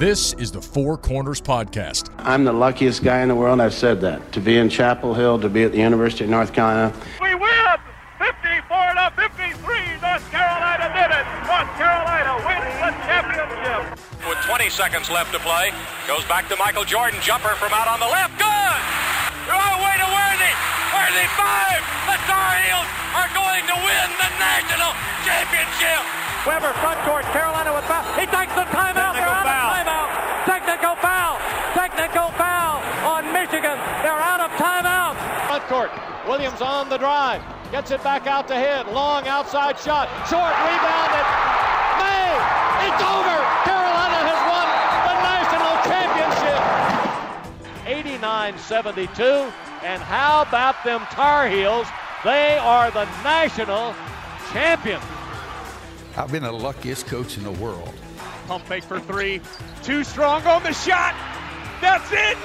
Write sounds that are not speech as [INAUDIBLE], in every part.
This is the Four Corners Podcast. I'm the luckiest guy in the world. I've said that. To be in Chapel Hill, to be at the University of North Carolina. We win 54 to 53. North Carolina did it. North Carolina wins the championship. With 20 seconds left to play, goes back to Michael Jordan. Jumper from out on the left. Good. Oh, way to Worthy. Worthy five. The Tar Heels are going to win the national championship. Webber front court. Carolina with foul. He takes the timeout. They're out foul. of timeout. Technical foul. Technical foul on Michigan. They're out of timeout. Front court. Williams on the drive. Gets it back out to hit. Long outside shot. Short rebounded. May. It's over. Carolina has won the national championship. 89-72. And how about them Tar Heels? They are the national champions. I've been the luckiest coach in the world. Pump fake for three. Too strong on the shot. That's it.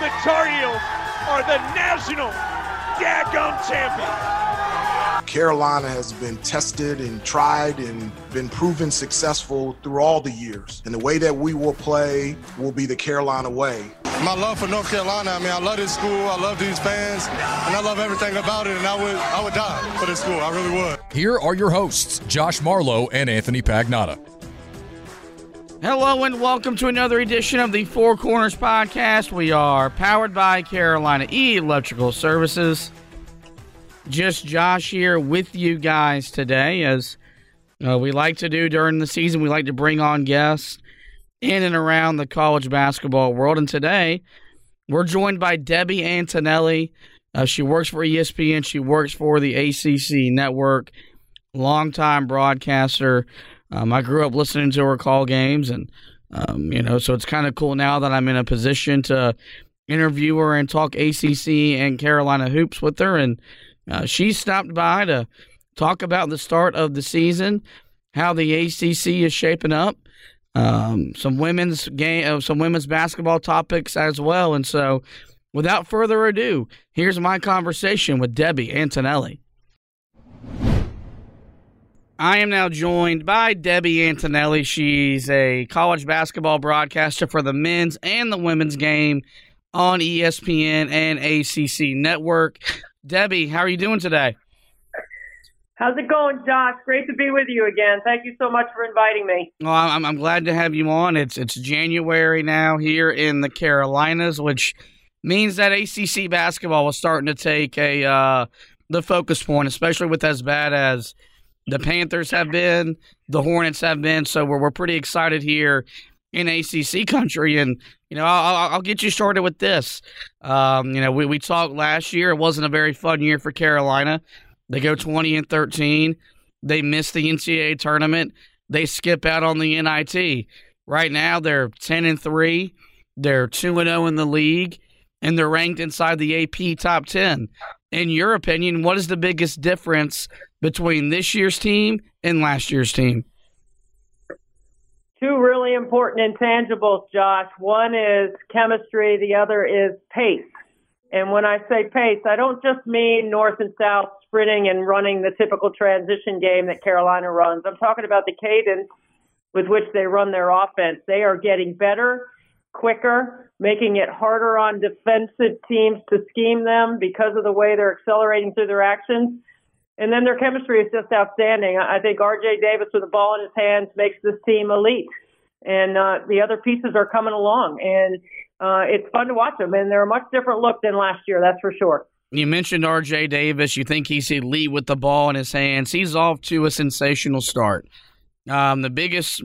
The Tar Heels are the national daggum champions. Carolina has been tested and tried and been proven successful through all the years. And the way that we will play will be the Carolina way. My love for North Carolina, I mean, I love this school, I love these fans, and I love everything about it, and I would I would die for this school. I really would. Here are your hosts, Josh Marlowe and Anthony Pagnotta. Hello and welcome to another edition of the Four Corners podcast. We are powered by Carolina E Electrical Services. Just Josh here with you guys today, as uh, we like to do during the season. We like to bring on guests in and around the college basketball world. And today, we're joined by Debbie Antonelli. Uh, she works for ESPN. She works for the ACC network. Longtime broadcaster. Um, I grew up listening to her call games, and um, you know, so it's kind of cool now that I'm in a position to interview her and talk ACC and Carolina hoops with her. And uh, she stopped by to talk about the start of the season, how the ACC is shaping up, um, some women's game, uh, some women's basketball topics as well. And so, without further ado, here's my conversation with Debbie Antonelli. I am now joined by Debbie Antonelli. She's a college basketball broadcaster for the men's and the women's game on ESPN and ACC Network. Debbie, how are you doing today? How's it going, Josh? Great to be with you again. Thank you so much for inviting me. Well, I'm, I'm glad to have you on. It's it's January now here in the Carolinas, which means that ACC basketball was starting to take a uh, the focus point, especially with as bad as the Panthers have been, the Hornets have been. So we're we're pretty excited here in ACC country, and you know I'll, I'll get you started with this. Um, you know we we talked last year; it wasn't a very fun year for Carolina. They go twenty and thirteen. They miss the NCAA tournament. They skip out on the NIT. Right now they're ten and three. They're two and zero in the league, and they're ranked inside the AP top ten. In your opinion, what is the biggest difference between this year's team and last year's team? Two really important intangibles, Josh. One is chemistry, the other is pace. And when I say pace, I don't just mean north and south sprinting and running the typical transition game that Carolina runs. I'm talking about the cadence with which they run their offense. They are getting better, quicker, making it harder on defensive teams to scheme them because of the way they're accelerating through their actions. And then their chemistry is just outstanding. I think R.J. Davis with the ball in his hands makes this team elite. And uh, the other pieces are coming along. And uh, it's fun to watch them. And they're a much different look than last year, that's for sure. You mentioned R.J. Davis. You think he's elite with the ball in his hands. He's off to a sensational start. Um, the biggest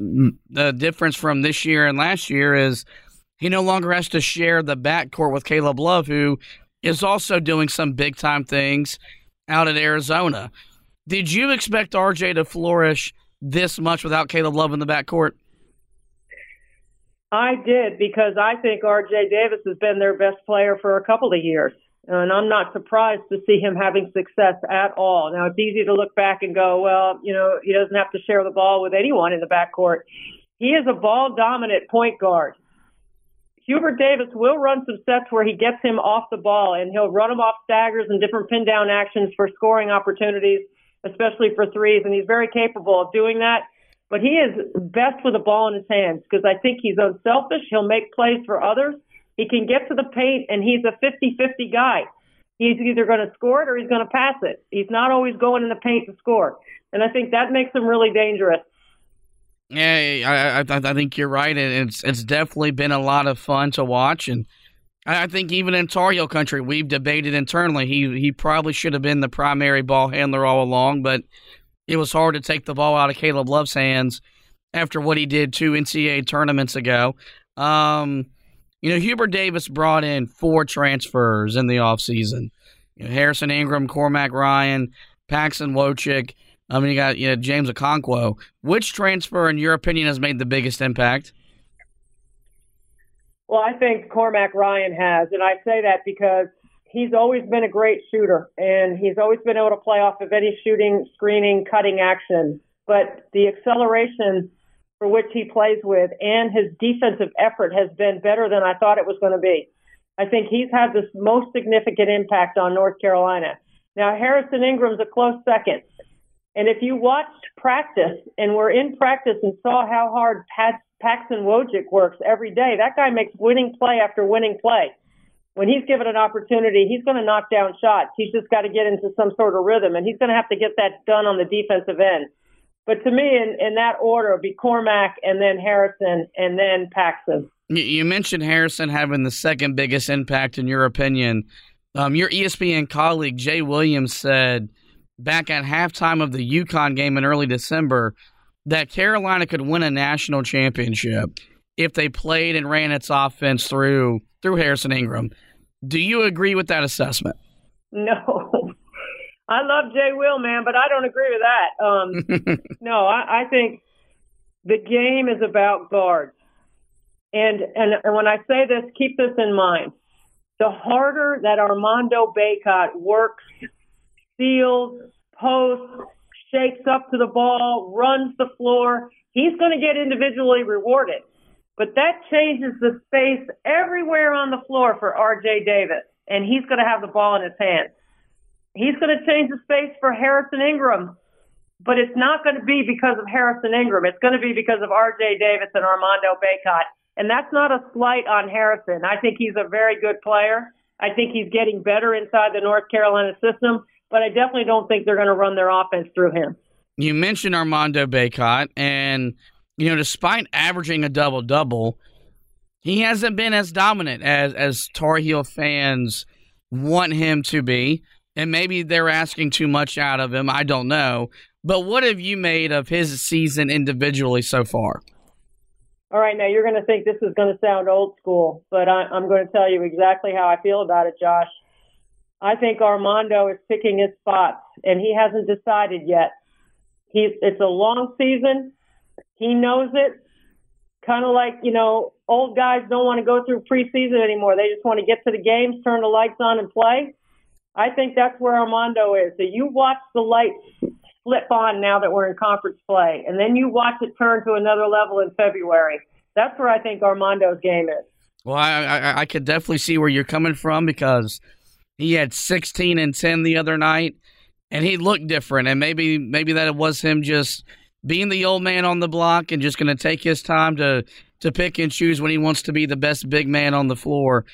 uh, difference from this year and last year is he no longer has to share the backcourt with Caleb Love, who is also doing some big time things out in Arizona. Did you expect RJ to flourish this much without Caleb Love in the backcourt? I did because I think R.J. Davis has been their best player for a couple of years. And I'm not surprised to see him having success at all. Now, it's easy to look back and go, well, you know, he doesn't have to share the ball with anyone in the backcourt. He is a ball dominant point guard. Hubert Davis will run some sets where he gets him off the ball and he'll run him off staggers and different pin down actions for scoring opportunities, especially for threes. And he's very capable of doing that. But he is best with the ball in his hands because I think he's unselfish. He'll make plays for others. He can get to the paint and he's a 50 50 guy. He's either going to score it or he's going to pass it. He's not always going in the paint to score. And I think that makes him really dangerous. Yeah, I, I, I think you're right. It's it's definitely been a lot of fun to watch, and I think even in Tar country, we've debated internally. He he probably should have been the primary ball handler all along, but it was hard to take the ball out of Caleb Love's hands after what he did two NCAA tournaments ago. Um, you know, Hubert Davis brought in four transfers in the offseason. You know, Harrison Ingram, Cormac Ryan, Paxson Wojcik. I mean, you got you know, James Okonkwo. Which transfer, in your opinion, has made the biggest impact? Well, I think Cormac Ryan has, and I say that because he's always been a great shooter, and he's always been able to play off of any shooting, screening, cutting action. But the acceleration for which he plays with and his defensive effort has been better than I thought it was going to be. I think he's had the most significant impact on North Carolina. Now, Harrison Ingram's a close second. And if you watched practice and were in practice and saw how hard Paxson Wojcik works every day, that guy makes winning play after winning play. When he's given an opportunity, he's going to knock down shots. He's just got to get into some sort of rhythm, and he's going to have to get that done on the defensive end. But to me, in, in that order, it'd be Cormac and then Harrison and then Paxson. You mentioned Harrison having the second biggest impact, in your opinion. Um, your ESPN colleague, Jay Williams, said – back at halftime of the UConn game in early December that Carolina could win a national championship if they played and ran its offense through through Harrison Ingram. Do you agree with that assessment? [LAUGHS] No. I love Jay Will, man, but I don't agree with that. Um, [LAUGHS] no, I, I think the game is about guards. And, and and when I say this, keep this in mind. The harder that Armando Bacot works steals, posts, shakes up to the ball, runs the floor. He's going to get individually rewarded. But that changes the space everywhere on the floor for RJ Davis, and he's going to have the ball in his hands. He's going to change the space for Harrison Ingram, but it's not going to be because of Harrison Ingram. It's going to be because of RJ Davis and Armando Bacot. And that's not a slight on Harrison. I think he's a very good player. I think he's getting better inside the North Carolina system but I definitely don't think they're going to run their offense through him. You mentioned Armando Bacot, and you know, despite averaging a double double, he hasn't been as dominant as as Tar Heel fans want him to be. And maybe they're asking too much out of him. I don't know. But what have you made of his season individually so far? All right, now you're going to think this is going to sound old school, but I, I'm going to tell you exactly how I feel about it, Josh. I think Armando is picking his spots, and he hasn't decided yet. He's it's a long season. He knows it. Kind of like you know, old guys don't want to go through preseason anymore. They just want to get to the games, turn the lights on, and play. I think that's where Armando is. So you watch the lights flip on now that we're in conference play, and then you watch it turn to another level in February. That's where I think Armando's game is. Well, I, I, I could definitely see where you're coming from because he had 16 and 10 the other night, and he looked different. And maybe maybe that it was him just being the old man on the block and just going to take his time to to pick and choose when he wants to be the best big man on the floor.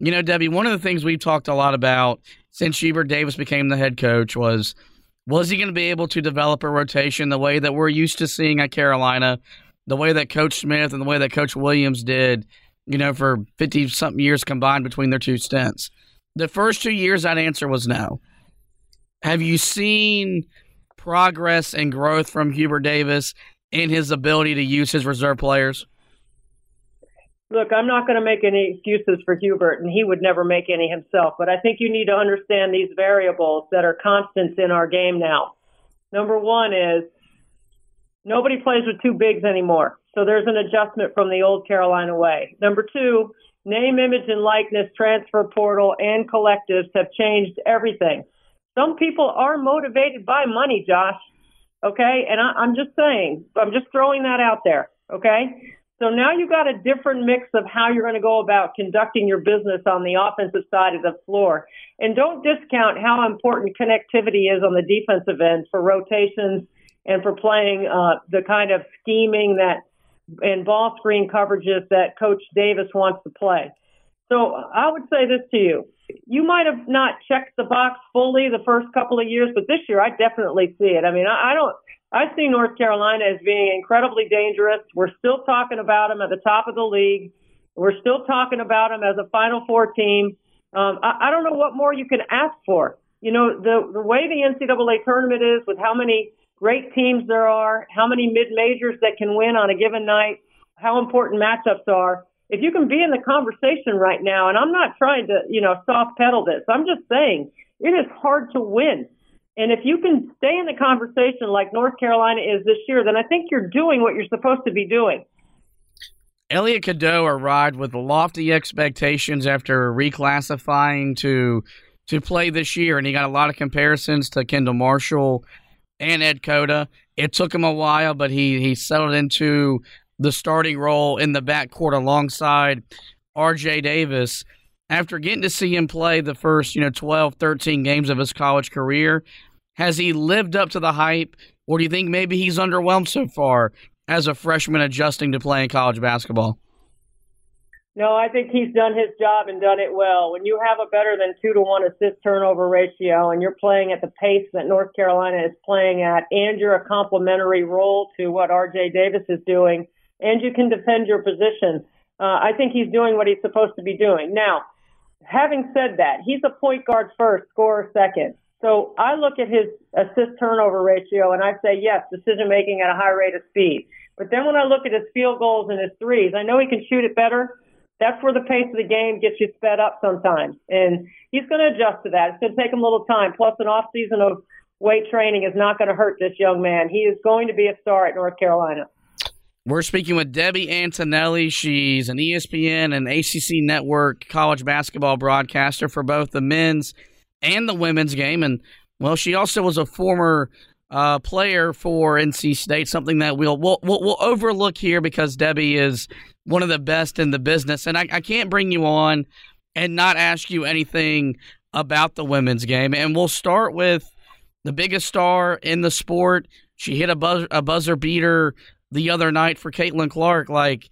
You know, Debbie, one of the things we've talked a lot about since Hubert Davis became the head coach was was he going to be able to develop a rotation the way that we're used to seeing at Carolina, the way that Coach Smith and the way that Coach Williams did, you know, for 50 something years combined between their two stints? The first two years, that answer was no. Have you seen progress and growth from Hubert Davis in his ability to use his reserve players? Look, I'm not going to make any excuses for Hubert, and he would never make any himself. But I think you need to understand these variables that are constants in our game now. Number one is nobody plays with two bigs anymore. So there's an adjustment from the old Carolina way. Number two, name, image, and likeness, transfer portal, and collectives have changed everything. Some people are motivated by money, Josh. Okay. And I, I'm just saying, I'm just throwing that out there. Okay. So now you've got a different mix of how you're going to go about conducting your business on the offensive side of the floor. And don't discount how important connectivity is on the defensive end for rotations and for playing uh, the kind of scheming that and ball screen coverages that Coach Davis wants to play. So I would say this to you. You might have not checked the box fully the first couple of years, but this year I definitely see it. I mean, I, don't I see North Carolina as being incredibly dangerous. We're still talking about them at the top of the league. We're still talking about them as a Final Four team. Um, I, I don't know what more you can ask for. You know, the the way the NCAA tournament is, with how many great teams there are, how many mid majors that can win on a given night, how important matchups are. If you can be in the conversation right now, and I'm not trying to, you know, soft pedal this, I'm just saying it is hard to win and if you can stay in the conversation like North Carolina is this year, then I think you're doing what you're supposed to be doing. Elliot Cadeau arrived with lofty expectations after reclassifying to to play this year, and he got a lot of comparisons to Kendall Marshall and Ed Cota. It took him a while, but he he settled into the starting role in the backcourt alongside R.J. Davis after getting to see him play the first, you know, 12, 13 games of his college career, has he lived up to the hype, or do you think maybe he's underwhelmed so far as a freshman adjusting to playing college basketball? No, I think he's done his job and done it well. When you have a better than two to one assist turnover ratio and you're playing at the pace that North Carolina is playing at, and you're a complementary role to what RJ Davis is doing, and you can defend your position, uh, I think he's doing what he's supposed to be doing. Now, having said that, he's a point guard first, scorer second. So I look at his assist turnover ratio and I say, yes, decision making at a high rate of speed. But then when I look at his field goals and his threes, I know he can shoot it better. That's where the pace of the game gets you sped up sometimes. And he's going to adjust to that. It's going to take him a little time. Plus, an off season of weight training is not going to hurt this young man. He is going to be a star at North Carolina. We're speaking with Debbie Antonelli. She's an ESPN and ACC network college basketball broadcaster for both the men's and the women's game. And, well, she also was a former uh, player for NC State, something that we'll, we'll, we'll, overlook here because Debbie is one of the best in the business. And I, I can't bring you on and not ask you anything about the women's game. And we'll start with the biggest star in the sport. She hit a, buzz, a buzzer beater the other night for Caitlin Clark. Like,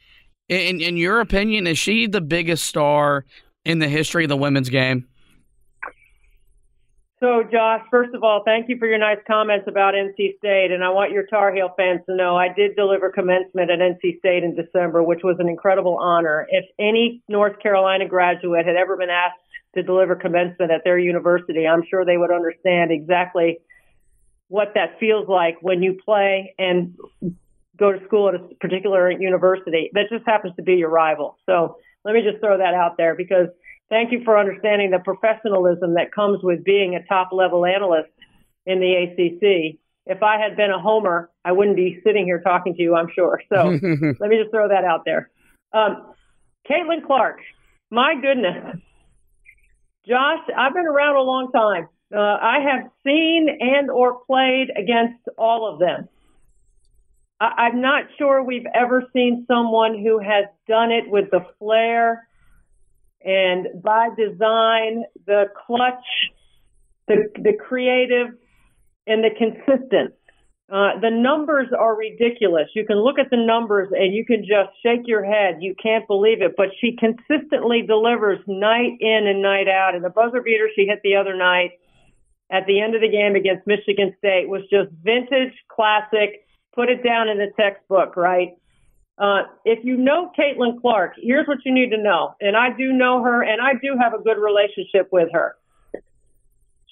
in in your opinion, is she the biggest star in the history of the women's game? So, Josh, first of all, thank you for your nice comments about NC State. And I want your Tar Heel fans to know I did deliver commencement at NC State in December, which was an incredible honor. If any North Carolina graduate had ever been asked to deliver commencement at their university, I'm sure they would understand exactly what that feels like when you play and go to school at a particular university that just happens to be your rival. So let me just throw that out there because thank you for understanding the professionalism that comes with being a top level analyst in the ACC. If I had been a homer, I wouldn't be sitting here talking to you, I'm sure. So [LAUGHS] let me just throw that out there. Um, Caitlin Clark, my goodness. Josh, I've been around a long time. Uh, I have seen and or played against all of them. I, I'm not sure we've ever seen someone who has done it with the flair and by design, the clutch, the, the creative, and the consistent. Uh, the numbers are ridiculous. You can look at the numbers and you can just shake your head. You can't believe it. But she consistently delivers night in and night out. And the buzzer beater she hit the other night at the end of the game against Michigan State was just vintage, classic put it down in the textbook, right? Uh, if you know Caitlin Clark, here's what you need to know. And I do know her, and I do have a good relationship with her.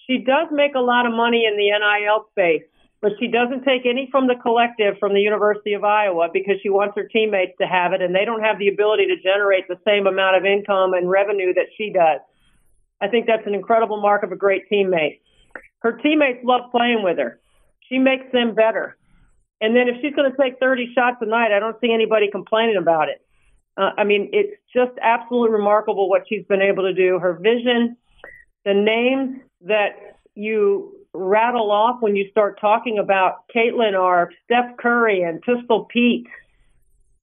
She does make a lot of money in the NIL space, but she doesn't take any from the collective from the University of Iowa because she wants her teammates to have it, and they don't have the ability to generate the same amount of income and revenue that she does. I think that's an incredible mark of a great teammate. Her teammates love playing with her. She makes them better. And then if she's going to take 30 shots a night, I don't see anybody complaining about it. Uh, I mean, it's just absolutely remarkable what she's been able to do. Her vision, the names that you rattle off when you start talking about Caitlin are Steph Curry and Pistol Pete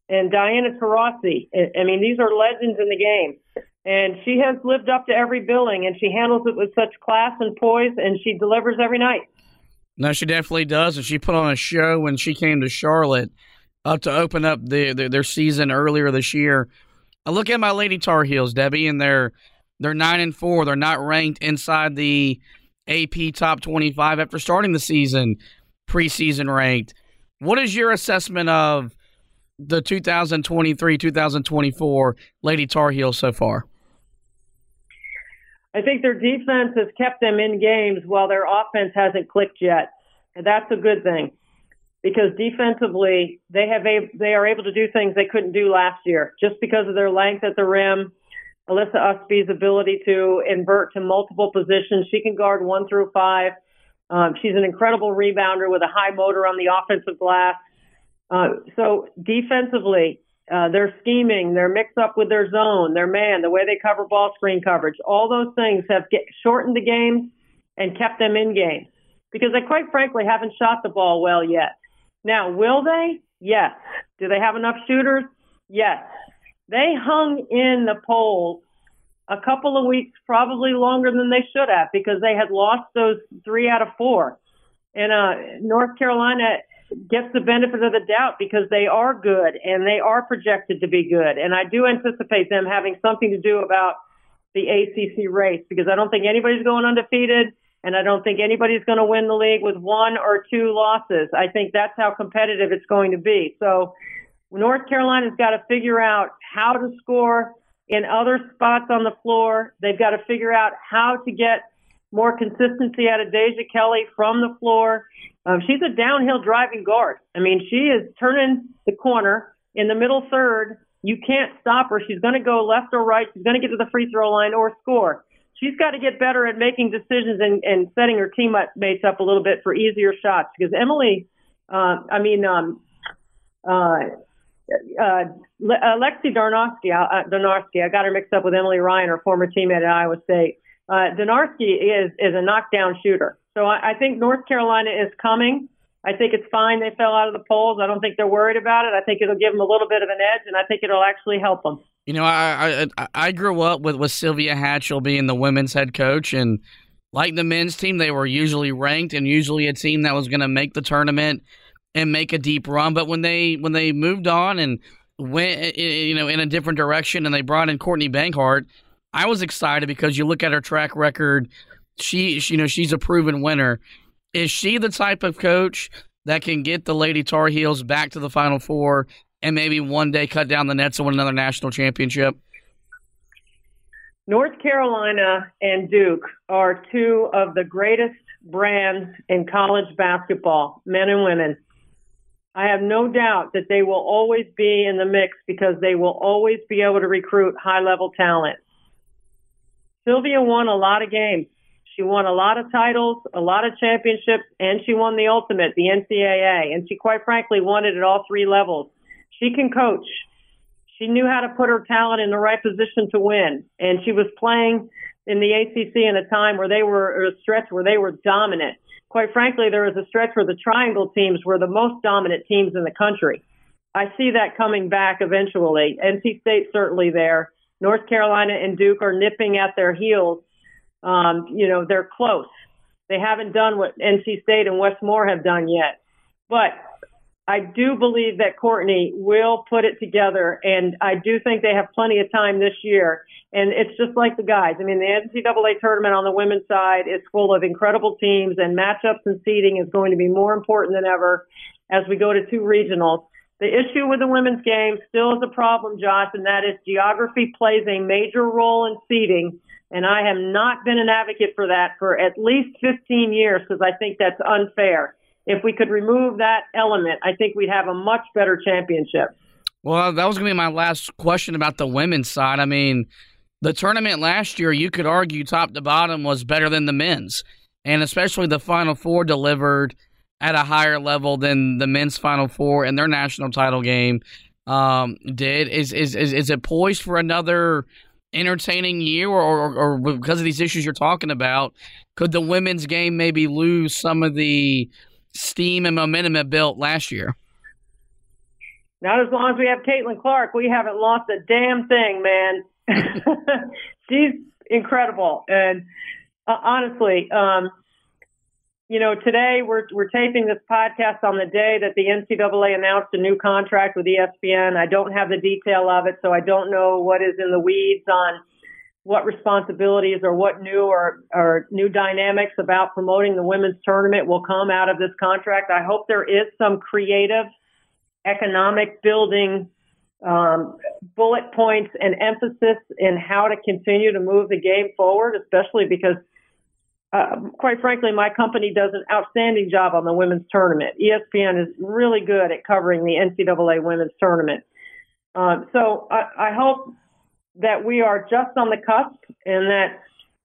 and Diana Taurasi. I mean, these are legends in the game. And she has lived up to every billing, and she handles it with such class and poise, and she delivers every night. No, she definitely does. And she put on a show when she came to Charlotte uh, to open up the, the, their season earlier this year. I look at my Lady Tar Heels, Debbie, and they're they're nine and four. They're not ranked inside the AP top twenty five after starting the season preseason ranked. What is your assessment of the 2023 2024 Lady Tar Heels so far? I think their defense has kept them in games while their offense hasn't clicked yet. And that's a good thing because defensively they have a, they are able to do things they couldn't do last year just because of their length at the rim. Alyssa Ustby's ability to invert to multiple positions. She can guard one through five. Um, she's an incredible rebounder with a high motor on the offensive glass. Uh, so defensively, uh, their scheming, their mix up with their zone, their man, the way they cover ball screen coverage, all those things have shortened the games and kept them in games because they quite frankly haven't shot the ball well yet. Now, will they? Yes. Do they have enough shooters? Yes. They hung in the polls a couple of weeks, probably longer than they should have, because they had lost those three out of four. And uh, North Carolina gets the benefit of the doubt because they are good and they are projected to be good. And I do anticipate them having something to do about the ACC race because I don't think anybody's going undefeated and I don't think anybody's going to win the league with one or two losses. I think that's how competitive it's going to be. So North Carolina's got to figure out how to score in other spots on the floor. They've got to figure out how to get more consistency out of Deja Kelly from the floor. Um, she's a downhill driving guard. I mean, she is turning the corner in the middle third. You can't stop her. She's going to go left or right. She's going to get to the free throw line or score. She's got to get better at making decisions and, and setting her teammates up a little bit for easier shots because Emily, uh, I mean, um, uh, uh, Lexi Darnowski, uh, Donarski, I got her mixed up with Emily Ryan, her former teammate at Iowa State. Uh, Donarski is is a knockdown shooter. So I, I think North Carolina is coming. I think it's fine they fell out of the polls. I don't think they're worried about it. I think it'll give them a little bit of an edge, and I think it'll actually help them. You know, I I, I grew up with, with Sylvia Hatchell being the women's head coach, and like the men's team, they were usually ranked and usually a team that was going to make the tournament and make a deep run. But when they when they moved on and went you know in a different direction, and they brought in Courtney Banghart, I was excited because you look at her track record she, she, you know, she's a proven winner. Is she the type of coach that can get the Lady Tar Heels back to the Final Four and maybe one day cut down the nets and win another national championship? North Carolina and Duke are two of the greatest brands in college basketball, men and women. I have no doubt that they will always be in the mix because they will always be able to recruit high level talent. Sylvia won a lot of games. She won a lot of titles, a lot of championships, and she won the ultimate, the NCAA. And she quite frankly won it at all three levels. She can coach. She knew how to put her talent in the right position to win. And she was playing in the ACC in a time where they were a stretch where they were dominant. Quite frankly, there was a stretch where the triangle teams were the most dominant teams in the country. I see that coming back eventually. NC State certainly there. North Carolina and Duke are nipping at their heels um, you know, they're close. They haven't done what NC State and Wes Moore have done yet. But I do believe that Courtney will put it together, and I do think they have plenty of time this year. And it's just like the guys. I mean, the NCAA tournament on the women's side is full of incredible teams, and matchups and seeding is going to be more important than ever as we go to two regionals. The issue with the women's game still is a problem, Josh, and that is geography plays a major role in seeding and I have not been an advocate for that for at least 15 years because I think that's unfair. If we could remove that element, I think we'd have a much better championship. Well, that was going to be my last question about the women's side. I mean, the tournament last year, you could argue top to bottom was better than the men's, and especially the Final Four delivered at a higher level than the men's Final Four and their national title game. um, did. Is, is is is it poised for another entertaining year, or, or, or because of these issues you're talking about, could the women's game maybe lose some of the steam and momentum it built last year? Not as long as we have Caitlin Clark, we haven't lost a damn thing, man. [LAUGHS] She's incredible, and uh, honestly, um, you know, today we're we're taping this podcast on the day that the NCAA announced a new contract with ESPN. I don't have the detail of it, so I don't know what is in the weeds on what responsibilities or what new or, or new dynamics about promoting the women's tournament will come out of this contract. I hope there is some creative economic building um, bullet points and emphasis in how to continue to move the game forward, especially because uh, quite frankly, my company does an outstanding job on the women's tournament. ESPN is really good at covering the NCAA women's tournament. Um, so I, I hope that we are just on the cusp and that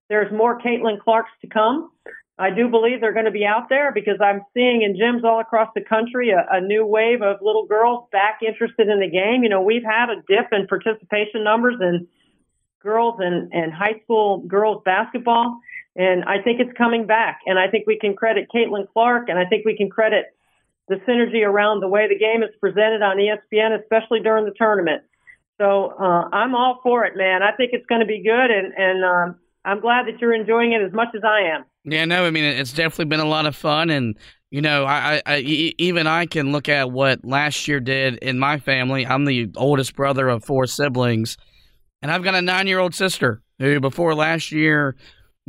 there's more Caitlin Clarks to come. I do believe they're going to be out there because I'm seeing in gyms all across the country a, a new wave of little girls back interested in the game. You know, we've had a dip in participation numbers in girls and, and high school girls basketball. And I think it's coming back. And I think we can credit Caitlin Clark, and I think we can credit the synergy around the way the game is presented on ESPN, especially during the tournament. So uh, I'm all for it, man. I think it's going to be good, and and um, I'm glad that you're enjoying it as much as I am. Yeah, no, I mean it's definitely been a lot of fun, and you know, I, I, even I can look at what last year did in my family. I'm the oldest brother of four siblings, and I've got a nine year old sister who before last year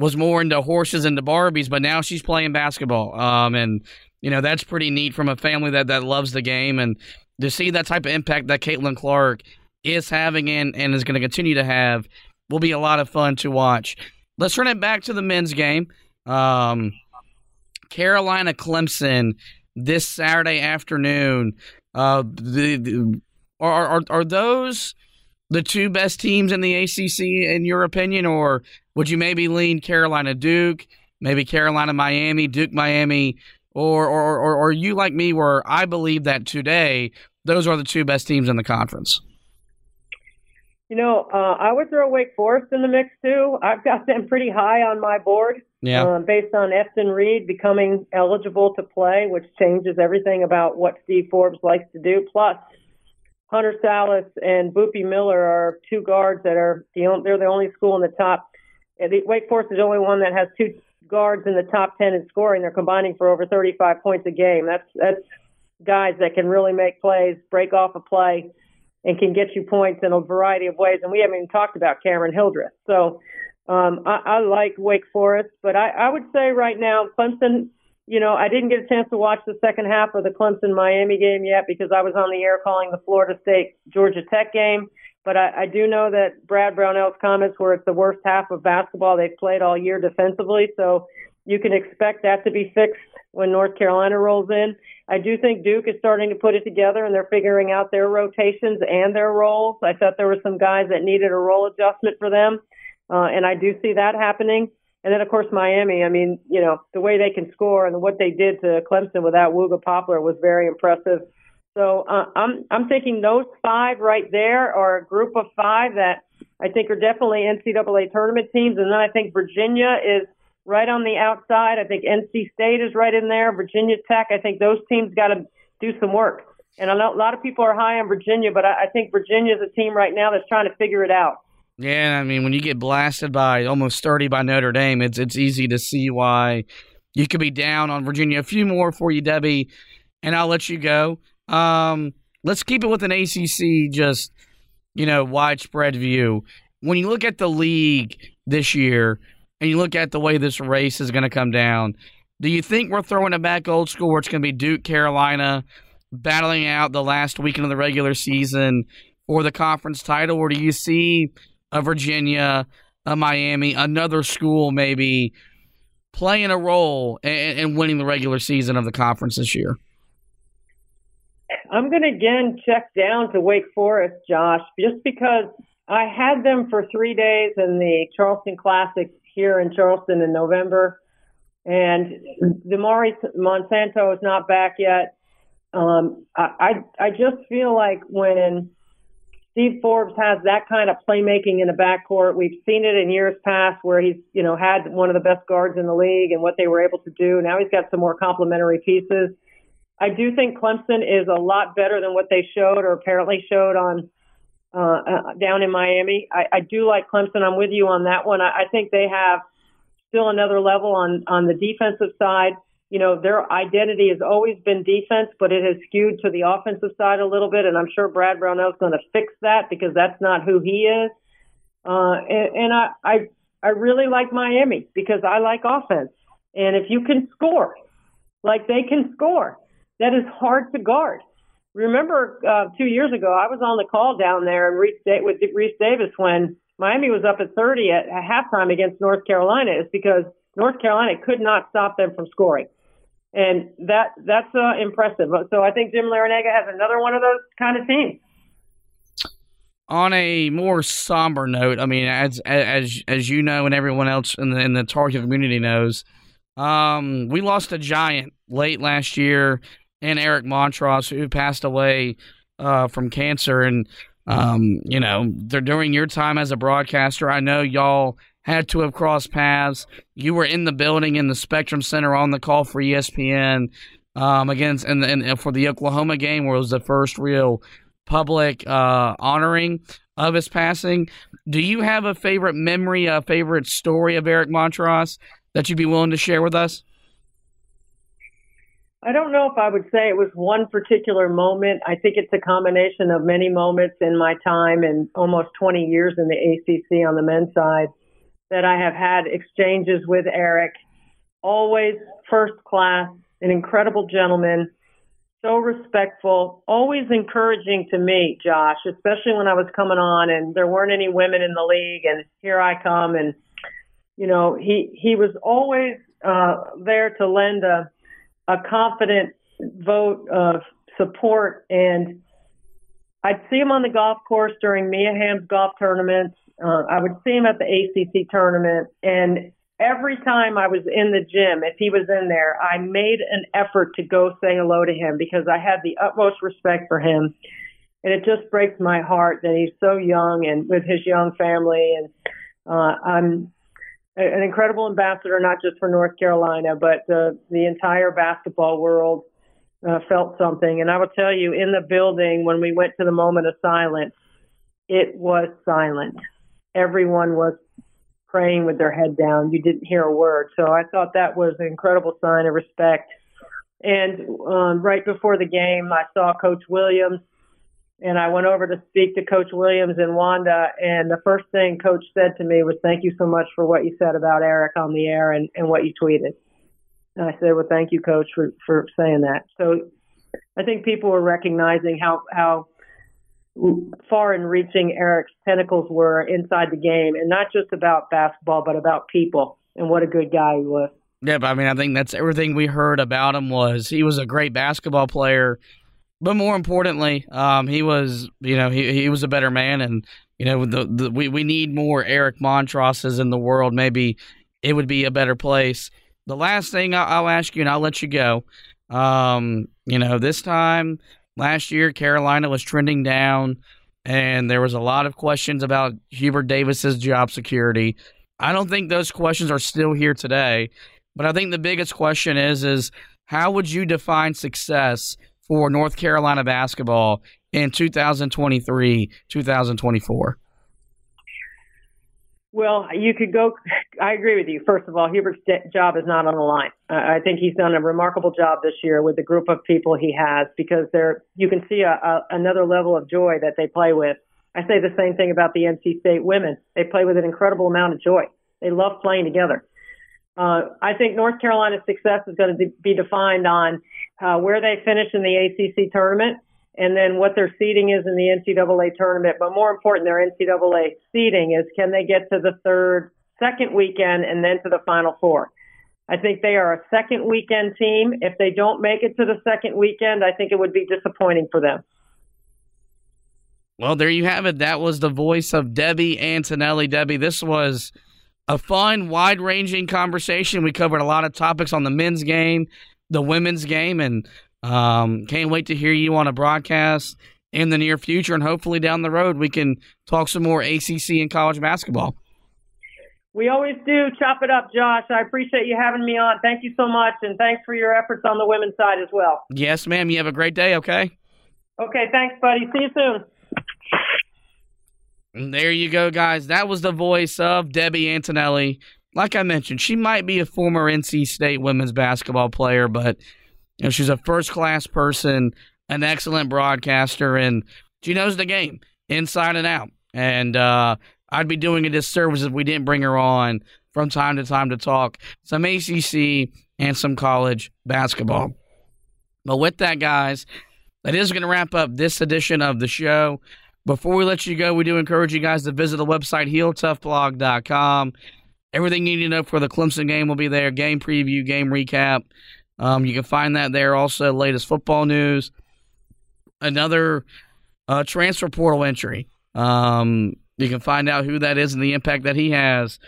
was more into horses and the Barbies, but now she's playing basketball. Um, and you know that's pretty neat from a family that that loves the game, and to see that type of impact that Caitlin Clark is having and and is going to continue to have will be a lot of fun to watch. Let's turn it back to the men's game. Um, Carolina Clemson this Saturday afternoon. Uh, the, the are, are are those the two best teams in the ACC in your opinion, or would you maybe lean Carolina Duke, maybe Carolina Miami, Duke Miami, or or or, or you like me where I believe that today those are the two best teams in the conference? You know, uh, I would throw Wake Forest in the mix too. I've got them pretty high on my board. Yeah. Uh, based on Efton Reid becoming eligible to play, which changes everything about what Steve Forbes likes to do. Plus, Hunter Sallis and Boopie Miller are two guards that are the only, they're the only school in the top. The, Wake Forest is the only one that has two guards in the top 10 in scoring. They're combining for over 35 points a game. That's that's guys that can really make plays, break off a play, and can get you points in a variety of ways. And we haven't even talked about Cameron Hildreth. So um, I, I like Wake Forest, but I, I would say right now Clemson you know, I didn't get a chance to watch the second half of the Clemson Miami game yet because I was on the air calling the Florida State Georgia Tech game. But I, I do know that Brad Brownell's comments were it's the worst half of basketball they've played all year defensively. So you can expect that to be fixed when North Carolina rolls in. I do think Duke is starting to put it together and they're figuring out their rotations and their roles. I thought there were some guys that needed a role adjustment for them. Uh, and I do see that happening. And then, of course, Miami. I mean, you know, the way they can score and what they did to Clemson without Wooga Poplar was very impressive. So uh, I'm I'm thinking those five right there are a group of five that I think are definitely NCAA tournament teams. And then I think Virginia is right on the outside. I think NC State is right in there. Virginia Tech. I think those teams got to do some work. And a lot of people are high on Virginia, but I, I think Virginia is a team right now that's trying to figure it out. Yeah, I mean, when you get blasted by almost 30 by Notre Dame, it's it's easy to see why you could be down on Virginia. A few more for you, Debbie, and I'll let you go. Um, let's keep it with an ACC, just you know, widespread view. When you look at the league this year, and you look at the way this race is going to come down, do you think we're throwing it back old school, where it's going to be Duke, Carolina, battling out the last weekend of the regular season for the conference title, or do you see a Virginia, a Miami, another school maybe playing a role in, in winning the regular season of the conference this year? I'm going to again check down to Wake Forest, Josh, just because I had them for three days in the Charleston Classic here in Charleston in November. And Damari Monsanto is not back yet. Um, I, I I just feel like when Steve Forbes has that kind of playmaking in the backcourt, we've seen it in years past where he's you know had one of the best guards in the league and what they were able to do. Now he's got some more complementary pieces. I do think Clemson is a lot better than what they showed or apparently showed on uh, uh, down in Miami. I, I do like Clemson. I'm with you on that one. I, I think they have still another level on on the defensive side you know, their identity has always been defense, but it has skewed to the offensive side a little bit. And I'm sure Brad Brownell is going to fix that because that's not who he is. Uh, and, and I, I, I really like Miami because I like offense. And if you can score, like they can score, that is hard to guard. Remember, uh, two years ago, I was on the call down there and Rece, with Rece Davis when Miami was up at 30 at, halftime against North Carolina. It's because North Carolina could not stop them from scoring and that that's uh, impressive. So I think Jim Larrañaga has another one of those kind of teams. On a more somber note, I mean, as as as you know, and everyone else in the in the Tar Heel community knows, um, we lost a giant late last year, and Eric Montross, who passed away uh, from cancer, and um, you know, they're during your time as a broadcaster, I know y'all had to have crossed paths. You were in the building in the Spectrum Center on the call for ESPN um, against and, and for the Oklahoma game, where it was the first real public uh, honoring of his passing. Do you have a favorite memory, a favorite story of Eric Montross that you'd be willing to share with us? I don't know if I would say it was one particular moment. I think it's a combination of many moments in my time and almost 20 years in the ACC on the men's side that I have had exchanges with Eric. Always first class, an incredible gentleman, so respectful, always encouraging to me, Josh, especially when I was coming on and there weren't any women in the league and here I come and you know, he he was always uh there to lend a a confident vote of support and I'd see him on the golf course during Mia Hamm's golf tournaments uh, I would see him at the ACC tournament, and every time I was in the gym, if he was in there, I made an effort to go say hello to him because I had the utmost respect for him. And it just breaks my heart that he's so young and with his young family. And uh, I'm an incredible ambassador, not just for North Carolina, but uh, the entire basketball world uh, felt something. And I will tell you, in the building, when we went to the moment of silence, it was silent everyone was praying with their head down. You didn't hear a word. So I thought that was an incredible sign of respect. And um, right before the game, I saw Coach Williams, and I went over to speak to Coach Williams and Wanda. And the first thing Coach said to me was, "Thank you so much for what you said about Eric on the air and, and what you tweeted." And I said, "Well, thank you, Coach, for for saying that." So I think people were recognizing how how far and reaching Eric's tentacles were inside the game, and not just about basketball, but about people and what a good guy he was. Yeah, but I mean, I think that's everything we heard about him was he was a great basketball player, but more importantly, um, he was you know he he was a better man, and you know the, the we we need more Eric Montrosses in the world. Maybe it would be a better place. The last thing I'll, I'll ask you, and I'll let you go. Um, you know, this time Last year, Carolina was trending down, and there was a lot of questions about Hubert Davis's job security. I don't think those questions are still here today, but I think the biggest question is is how would you define success for North Carolina basketball in 2023, 2024? Well, you could go. [LAUGHS] I agree with you. First of all, Hubert's job is not on the line. I think he's done a remarkable job this year with the group of people he has because there you can see a, a, another level of joy that they play with. I say the same thing about the NC State women. They play with an incredible amount of joy. They love playing together. Uh, I think North Carolina's success is going to be defined on uh, where they finish in the ACC tournament and then what their seeding is in the NCAA tournament. But more important, their NCAA seeding is can they get to the third, second weekend and then to the Final Four? I think they are a second weekend team. If they don't make it to the second weekend, I think it would be disappointing for them. Well, there you have it. That was the voice of Debbie Antonelli. Debbie, this was a fun, wide ranging conversation. We covered a lot of topics on the men's game, the women's game, and Um, can't wait to hear you on a broadcast in the near future, and hopefully down the road we can talk some more ACC and college basketball. We always do. Chop it up, Josh. I appreciate you having me on. Thank you so much, and thanks for your efforts on the women's side as well. Yes, ma'am. You have a great day, okay? Okay, thanks, buddy. See you soon. And there you go, guys. That was the voice of Debbie Antonelli. Like I mentioned, she might be a former NC State women's basketball player, but you know, she's a first class person, an excellent broadcaster, and she knows the game inside and out. And uh, I'd be doing a disservice if we didn't bring her on from time to time to talk some ACC and some college basketball. But with that, guys, that is going to wrap up this edition of the show. Before we let you go, we do encourage you guys to visit the website heeltoughblog.com. Everything you need to know for the Clemson game will be there game preview, game recap. Um, you can find that there. Also, latest football news, another uh, transfer portal entry. Um, you can find out who that is and the impact that he has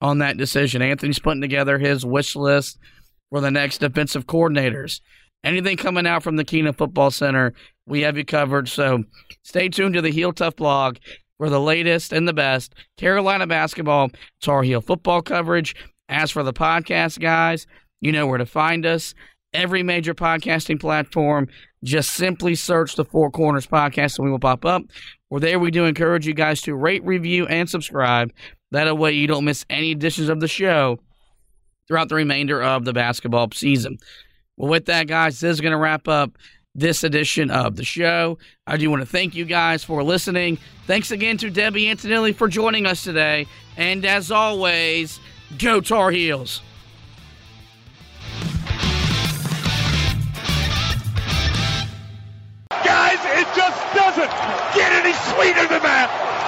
on that decision. Anthony's putting together his wish list for the next defensive coordinators. Anything coming out from the Kenan Football Center, we have you covered. So stay tuned to the Heel Tough blog for the latest and the best Carolina basketball, Tar Heel football coverage. As for the podcast, guys, you know where to find us. Every major podcasting platform, just simply search the Four Corners Podcast and we will pop up. We're there. We do encourage you guys to rate, review, and subscribe. That way you don't miss any editions of the show throughout the remainder of the basketball season. Well, with that, guys, this is going to wrap up this edition of the show. I do want to thank you guys for listening. Thanks again to Debbie Antonelli for joining us today. And as always, go Tar Heels. Any sweeter than that.